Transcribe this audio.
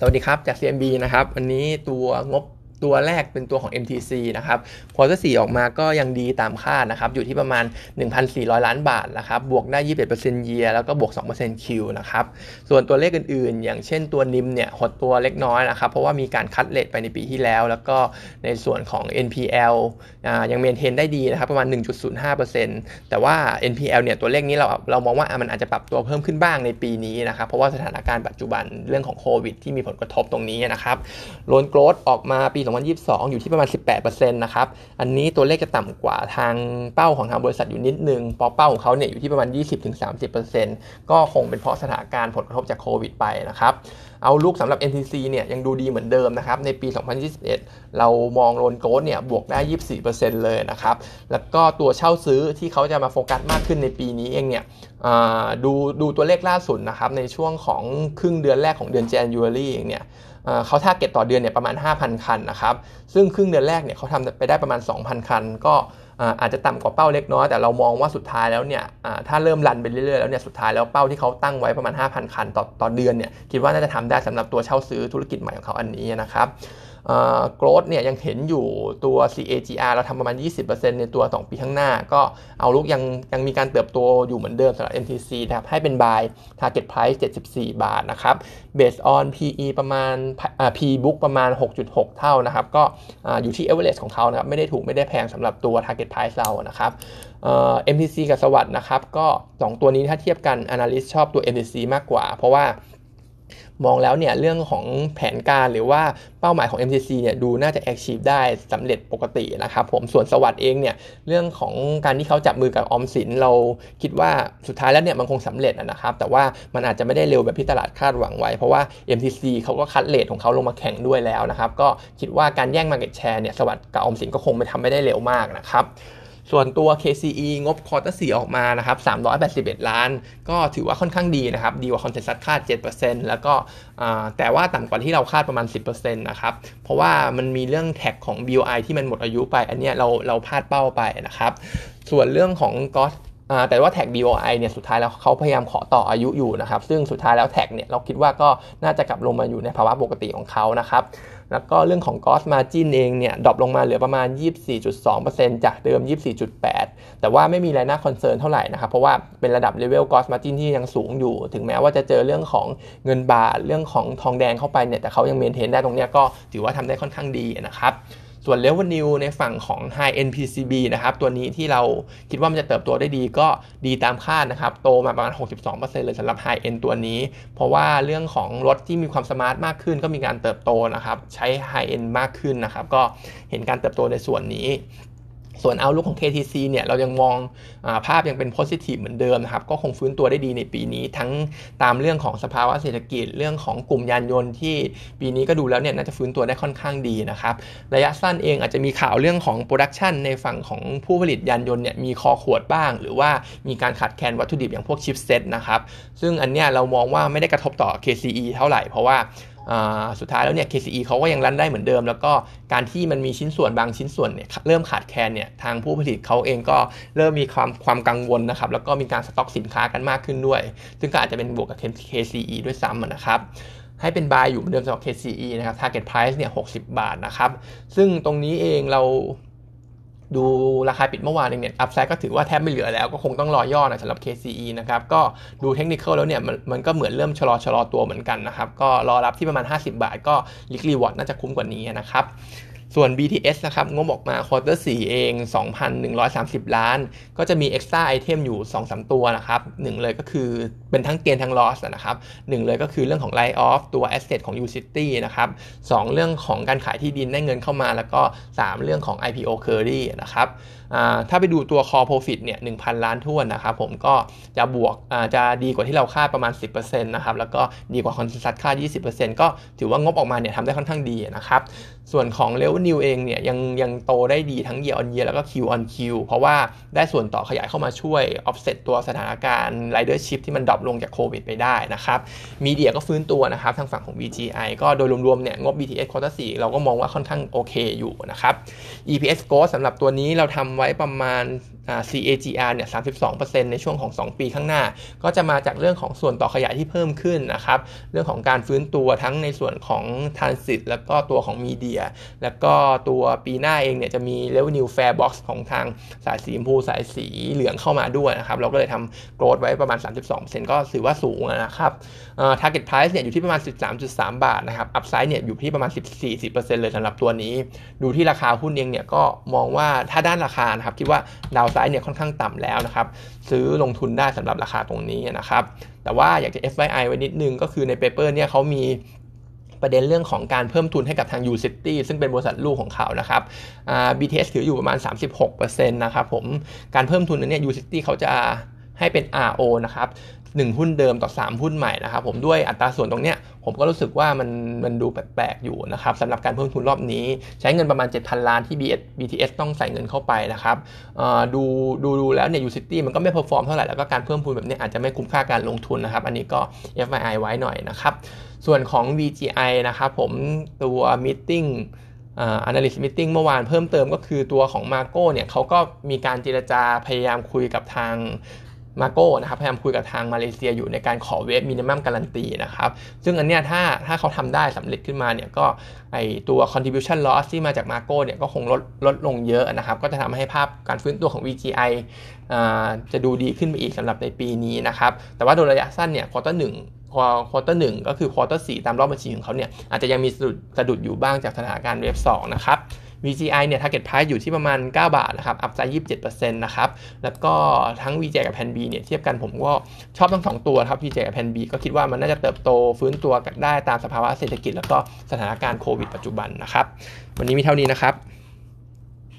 สวัสดีครับ จาก CMB นะครับ วันนี้ตัวงบ ตัวแรกเป็นตัวของ MTC นะครับ quarter 4ออกมาก็ยังดีตามคาดนะครับ อยู่ที่ประมาณ 1,400 ล้านบาทนะครับ บวกได้ 21%เยียแล้วก็บวก 2% Q นะครับ ส่วนตัวเลขอื่นๆ อย่างเช่นตัว NIM เนี่ย หดตัวเล็กน้อยนะครับ เพราะว่ามีการ cut rate ไปในปีที่แล้ว แล้วก็ในส่วนของ NPL ยัง maintain ได้ดีนะครับ ประมาณ 1.05%แต่ว่า NPL เนี่ย ตัวเลขนี้เราเรามองว่ามันอาจจะปรับตัวเพิ่มขึ้นบ้างในปีนี้นะครับ เพราะว่าสถานการณ์ปัจจุบันเรื่องของโควิดที่มีผลกระทบตรงนี้นะครับ loan growth ออกมาปี2022 อยู่ที่ประมาณ 18%นะครับ อันนี้ตัวเลขจะต่ำกว่าทางเป้าของทางบริษัทอยู่นิดนึงเพราะเป้าของเขาเนี่ยอยู่ที่ประมาณ 20-30%ก็คงเป็นเพราะสถานการณ์ผลกระทบจากโควิดไปนะครับ outlook สำหรับ MTC เนี่ยยังดูดีเหมือนเดิมนะครับ ในปี 2021 เรามอง loan growth เนี่ยบวกได้ 24%เลยนะครับ แล้วก็ตัวเช่าซื้อที่เขาจะมาโฟกัสมากขึ้นในปีนี้เองเนี่ยดูดูตัวเลขล่าสุดนะครับในช่วงของครึ่งเดือนแรกของเดือน January เองเนี่ยเขาท่าเก็ตต่อเดือนเนี่ยประมาณ 5,000 คันนะครับ ซึ่งครึ่งเดือนแรกเนี่ยเขาทำไปได้ประมาณ 2,000 คันก็ อาจจะต่ำกว่าเป้าเล็กน้อยแต่เรามองว่าสุดท้ายแล้วเนี่ยถ้าเริ่มรันไปเรื่อยๆแล้วเนี่ยสุดท้ายแล้วเป้าที่เขาตั้งไว้ประมาณ 5,000 คันต่อต่อเดือนเนี่ยคิดว่าน่าจะทำได้สำหรับตัวเช่าซื้อธุรกิจใหม่ของเขาอันนี้นะครับ โกรดเนี่ยยังเห็นอยู่ตัว CAGR เราทำประมาณ 20%ในตัว 2 ปีข้างหน้า ก็เอาลุกยังยังมีการเติบโตอยู่เหมือนเดิมสำหรับ MTC นะครับ ให้เป็น buy target price 74 บาทนะครับ based on PE ประมาณ P book ประมาณ 6.6 เท่านะครับ ก็อยู่ที่ average ของเขานะครับ ไม่ได้ถูกไม่ได้แพงสำหรับตัว target price เรานะครับ MTC กับสวัสด์นะครับ ก็ 2 ตัวนี้ถ้าเทียบกัน analyst ชอบตัว MTC มากกว่า เพราะว่า มองแล้วเนี่ยเรื่องของแผนการหรือว่าเป้าหมายของ MCC เนี่ยดูน่าจะ achieve ได้สำเร็จปกตินะครับผมส่วน SAWAD เองเนี่ยเรื่องของการที่เขาจับมือกับออมสินเราคิดว่าสุดท้ายแล้วเนี่ยมันคงสำเร็จนะครับ แต่ว่ามันอาจจะไม่ได้เร็วแบบที่ตลาดคาดหวังไว้ เพราะว่า MTC เขาก็ cut rate ของเขาลงมาแข่งด้วยแล้วนะครับ ก็คิดว่าการแย่ง market share เนี่ย SAWAD กับออมสินก็คงไม่ทำไม่ได้เร็วมากนะครับ ส่วนตัว KCE งบ quarter สี่ออกมานะครับ381 ล้าน ก็ถือว่าค่อนข้างดีนะครับ ดีกว่า consensus คาด 7%แล้วก็แต่ว่าต่ำกว่าที่เราคาดประมาณ 10%นะครับ เพราะว่ามันมีเรื่อง tax ของ BOI ที่มันหมดอายุไป อันนี้เราเราพลาดเป้าไปนะครับ ส่วนเรื่องของ gross แต่ว่าแท็ก BOI เนี่ยสุดท้ายแล้วเขาพยายามขอต่ออายุอยู่นะครับ ซึ่งสุดท้ายแล้ว tax เนี่ยเราคิดว่าก็น่าจะกลับลงมาอยู่ในภาวะปกติของเขานะครับ แล้วก็เรื่องของ gross margin เองเนี่ย drop ลงมาเหลือประมาณ 24.2%จากเดิม 24.8 แต่ว่าไม่มีอะไรน่า concern เท่าไหร่นะครับ เพราะว่าเป็นระดับเลเวล gross margin ที่ยังสูงอยู่ ถึงแม้ว่าจะเจอเรื่องของเงินบาทเรื่องของทองแดงเข้าไปเนี่ยแต่เขายัง maintain ได้ตรงเนี้ยก็ถือว่าทำได้ค่อนข้างดีนะครับ ส่วน revenue ในฝั่งของ high end PCB นะครับ ตัวนี้ที่เราคิดว่ามันจะเติบโตได้ดีก็ดีตามคาดนะครับ โตมาประมาณ 62%เลยสำหรับ high end ตัวนี้ เพราะว่าเรื่องของรถที่มีความ smart มากขึ้น ก็มีการเติบโตนะครับ ใช้ high end มากขึ้นนะครับ ก็เห็นการเติบโตในส่วนนี้ ส่วนเอาลุกของ KTC เนี่ยเรายังมองอภาพยังเป็น positive เหมือนเดิมนะครับ ก็คงฟื้นตัวได้ดีในปีนี้ ทั้งตามเรื่องของสภาวะเศรษฐกิจเรื่องของกลุ่มยานยนต์ที่ปีนี้ก็ดูแล้วเนี่ยน่าจะฟื้นตัวได้ค่อนข้างดีนะครับ ระยะสั้นเองอาจจะมีข่าวเรื่องของ production ในฝั่งของผู้ผลิตยานยนต์เนี่ยมีคอขวดบ้าง หรือว่ามีการขาดแคลนวัตถุดิบอย่างพวก chipset นะครับ ซึ่งอันเนี้ยเรามองว่าไม่ได้กระทบต่อ KCE เท่าไหร่เพราะว่า สุดท้ายแล้วเนี่ย KCE เขาก็ยัง run ได้เหมือนเดิม แล้วก็การที่มันมีชิ้นส่วนบางชิ้นส่วนเนี่ยเริ่มขาดแคลนเนี่ยทางผู้ผลิตเขาเองก็เริ่มมีความความกังวลนะครับแล้วก็มีการสต็อกสินค้ากันมากขึ้นด้วย ซึ่งก็อาจจะเป็นบวกกับ KCE ด้วยซ้ำนะครับให้เป็นบายอยู่เหมือนเดิมสำหรับ KCE นะครับ target price เนี่ย 60 บาทนะครับ ซึ่งตรงนี้เองเรา ดูราคาปิดเมื่อวานเองเนี่ยอัพไซด์ก็ถือว่าแทบไม่เหลือแล้วก็คงต้องรอย่อนะสำหรับ KCE นะครับ ก็ดูเทคนิคแล้วเนี่ยมันมันก็เหมือนเริ่มชะลอชะลอตัวเหมือนกันนะครับ ก็รอรับที่ประมาณ 50 บาท ก็risk reward น่าจะคุ้มกว่านี้นะครับ ส่วน BTS นะครับงบออกมา quarter 4เอง 2,130 ล้าน ก็จะมี extra item อยู่ 2-3 ตัวนะครับหนึ่งเลยก็คือเป็นทั้ง gain ทั้ง loss นะครับหนึ่งเลยก็คือเรื่องของ write off ตัว asset ของ U-City นะครับสองเรื่องของการขายที่ดินได้เงินเข้ามา แล้วก็ 3 เรื่องของ IPO Kerry นะครับถ้าไปดูตัว core profit เนี่ย 1,000 ล้านถ้วนนะครับผมก็จะบวกจะดีกว่าที่เราคาดประมาณ 10%นะครับแล้วก็ดีกว่า consensus คาด 20%ก็ถือว่างบออกมาเนี่ยทำได้ค่อนข้างดีนะครับส่วนของ revenue revenue เนิวเองเนี่ยยังยังโตได้ดีทั้ง year on year แล้วก็ Q on Q เพราะว่าได้ส่วนต่อขยายเข้ามาช่วย offset ตัวสถานการณ์ ridership ที่มัน drop ลงจากโควิดไปได้นะครับ media ก็ฟื้นตัวนะครับทางฝั่งของ VGI ก็โดยรวมๆเนี่ยงบ BTS quarter 4เราก็มองว่าค่อนข้างโอเคอยู่นะครับ EPS growth สำหรับตัวนี้เราทำไว้ประมาณ CAGR เนี่ย 32%ในช่วงของ 2 ปีข้างหน้า ก็จะมาจากเรื่องของส่วนต่อขยายที่เพิ่มขึ้นนะครับ เรื่องของการฟื้นตัวทั้งในส่วนของ Transit แล้วก็ตัวของมีเดีย แล้วก็ตัวปีหน้าเองเนี่ยจะมี Revenue Fair Box ของทางสายสีชมพูสายสีเหลืองเข้ามาด้วยนะครับ เราก็เลยทำ growth ไว้ประมาณ 32%ก็ถือว่าสูงนะครับ Target Price เนี่ยอยู่ที่ประมาณ 13.3 บาทนะครับ Upside เนี่ยอยู่ที่ประมาณ 14-10%เลยสำหรับตัวนี้ ดูที่ราคาหุ้นเองเนี่ยก็มองว่าถ้าด้านราคานะครับคิดว่าดาวไซด์เนี่ยค่อนข้างต่ำแล้วนะครับ ซื้อลงทุนได้สำหรับราคาตรงนี้นะครับ แต่ว่าอยากจะ FYI ไว้นิดนึงก็คือในเปเปอร์เนี่ยเขามีประเด็นเรื่องของการเพิ่มทุนให้กับทาง U-City ซึ่งเป็นบริษัทลูกของเขานะครับ BTS ถืออยู่ประมาณ 36%นะครับผม การเพิ่มทุนนั้นเนี่ย U-City เขาจะให้เป็น RO นะครับ1หุ้นเดิมต่อ 3 หุ้นใหม่นะครับผมด้วยอัตราส่วนตรงเนี้ย ผมก็รู้สึกว่ามันมันดูแปลกๆอยู่นะครับสำหรับการเพิ่มทุนรอบนี้ ใช้เงินประมาณ 7,000 ล้านที่ BTS ต้องใส่เงินเข้าไปนะครับดูดูดูแล้วเนี่ย U-City มันก็ไม่ perform เท่าไหร่แล้วก็การเพิ่มทุนแบบนี้อาจจะไม่คุ้มค่าการลงทุนนะครับ อันนี้ก็ FYI ไว้หน่อยนะครับ ส่วนของ VGI นะครับผมตัว meeting analyst meeting เมื่อวานเพิ่มเติมก็คือตัวของ MACO เนี่ยเขาก็มีการเจรจาพยายามคุยกับทาง MACO นะครับพยายามคุยกับทางมาเลเซียอยู่ในการขอ waive minimum guarantee นะครับซึ่งอันเนี้ยถ้าถ้าเขาทำได้สำเร็จขึ้นมาเนี่ยก็ไอตัว contribution loss ที่มาจาก MACO เนี่ยก็คงลดลดลงเยอะนะครับก็จะทำให้ภาพการฟื้นตัวของ VGI จะดูดีขึ้นไปอีกสำหรับในปีนี้นะครับแต่ว่าโดยระยะสั้นเนี่ย quarter หนึ่ง quarter หนึ่งก็คือ quarter สี่ตามรอบบัญชีของเขาเนี่ยอาจจะยังมีสะดุดสะดุดอยู่บ้างจากสถานการณ์ wave สองนะครับ VGI เนี่ย target price อยู่ที่ประมาณ 9 บาทนะครับ upside 27%นะครับ แล้วก็ทั้ง VGI กับ Pan B เนี่ย เทียบกันผมก็ชอบทั้งสองตัวครับ VGI กับ Pan B ก็คิดว่ามันน่าจะเติบโตฟื้นตัวได้ตามสภาวะเศรษฐกิจ แล้วก็สถานการณ์โควิดปัจจุบันนะครับ วันนี้มีเท่านี้นะครับ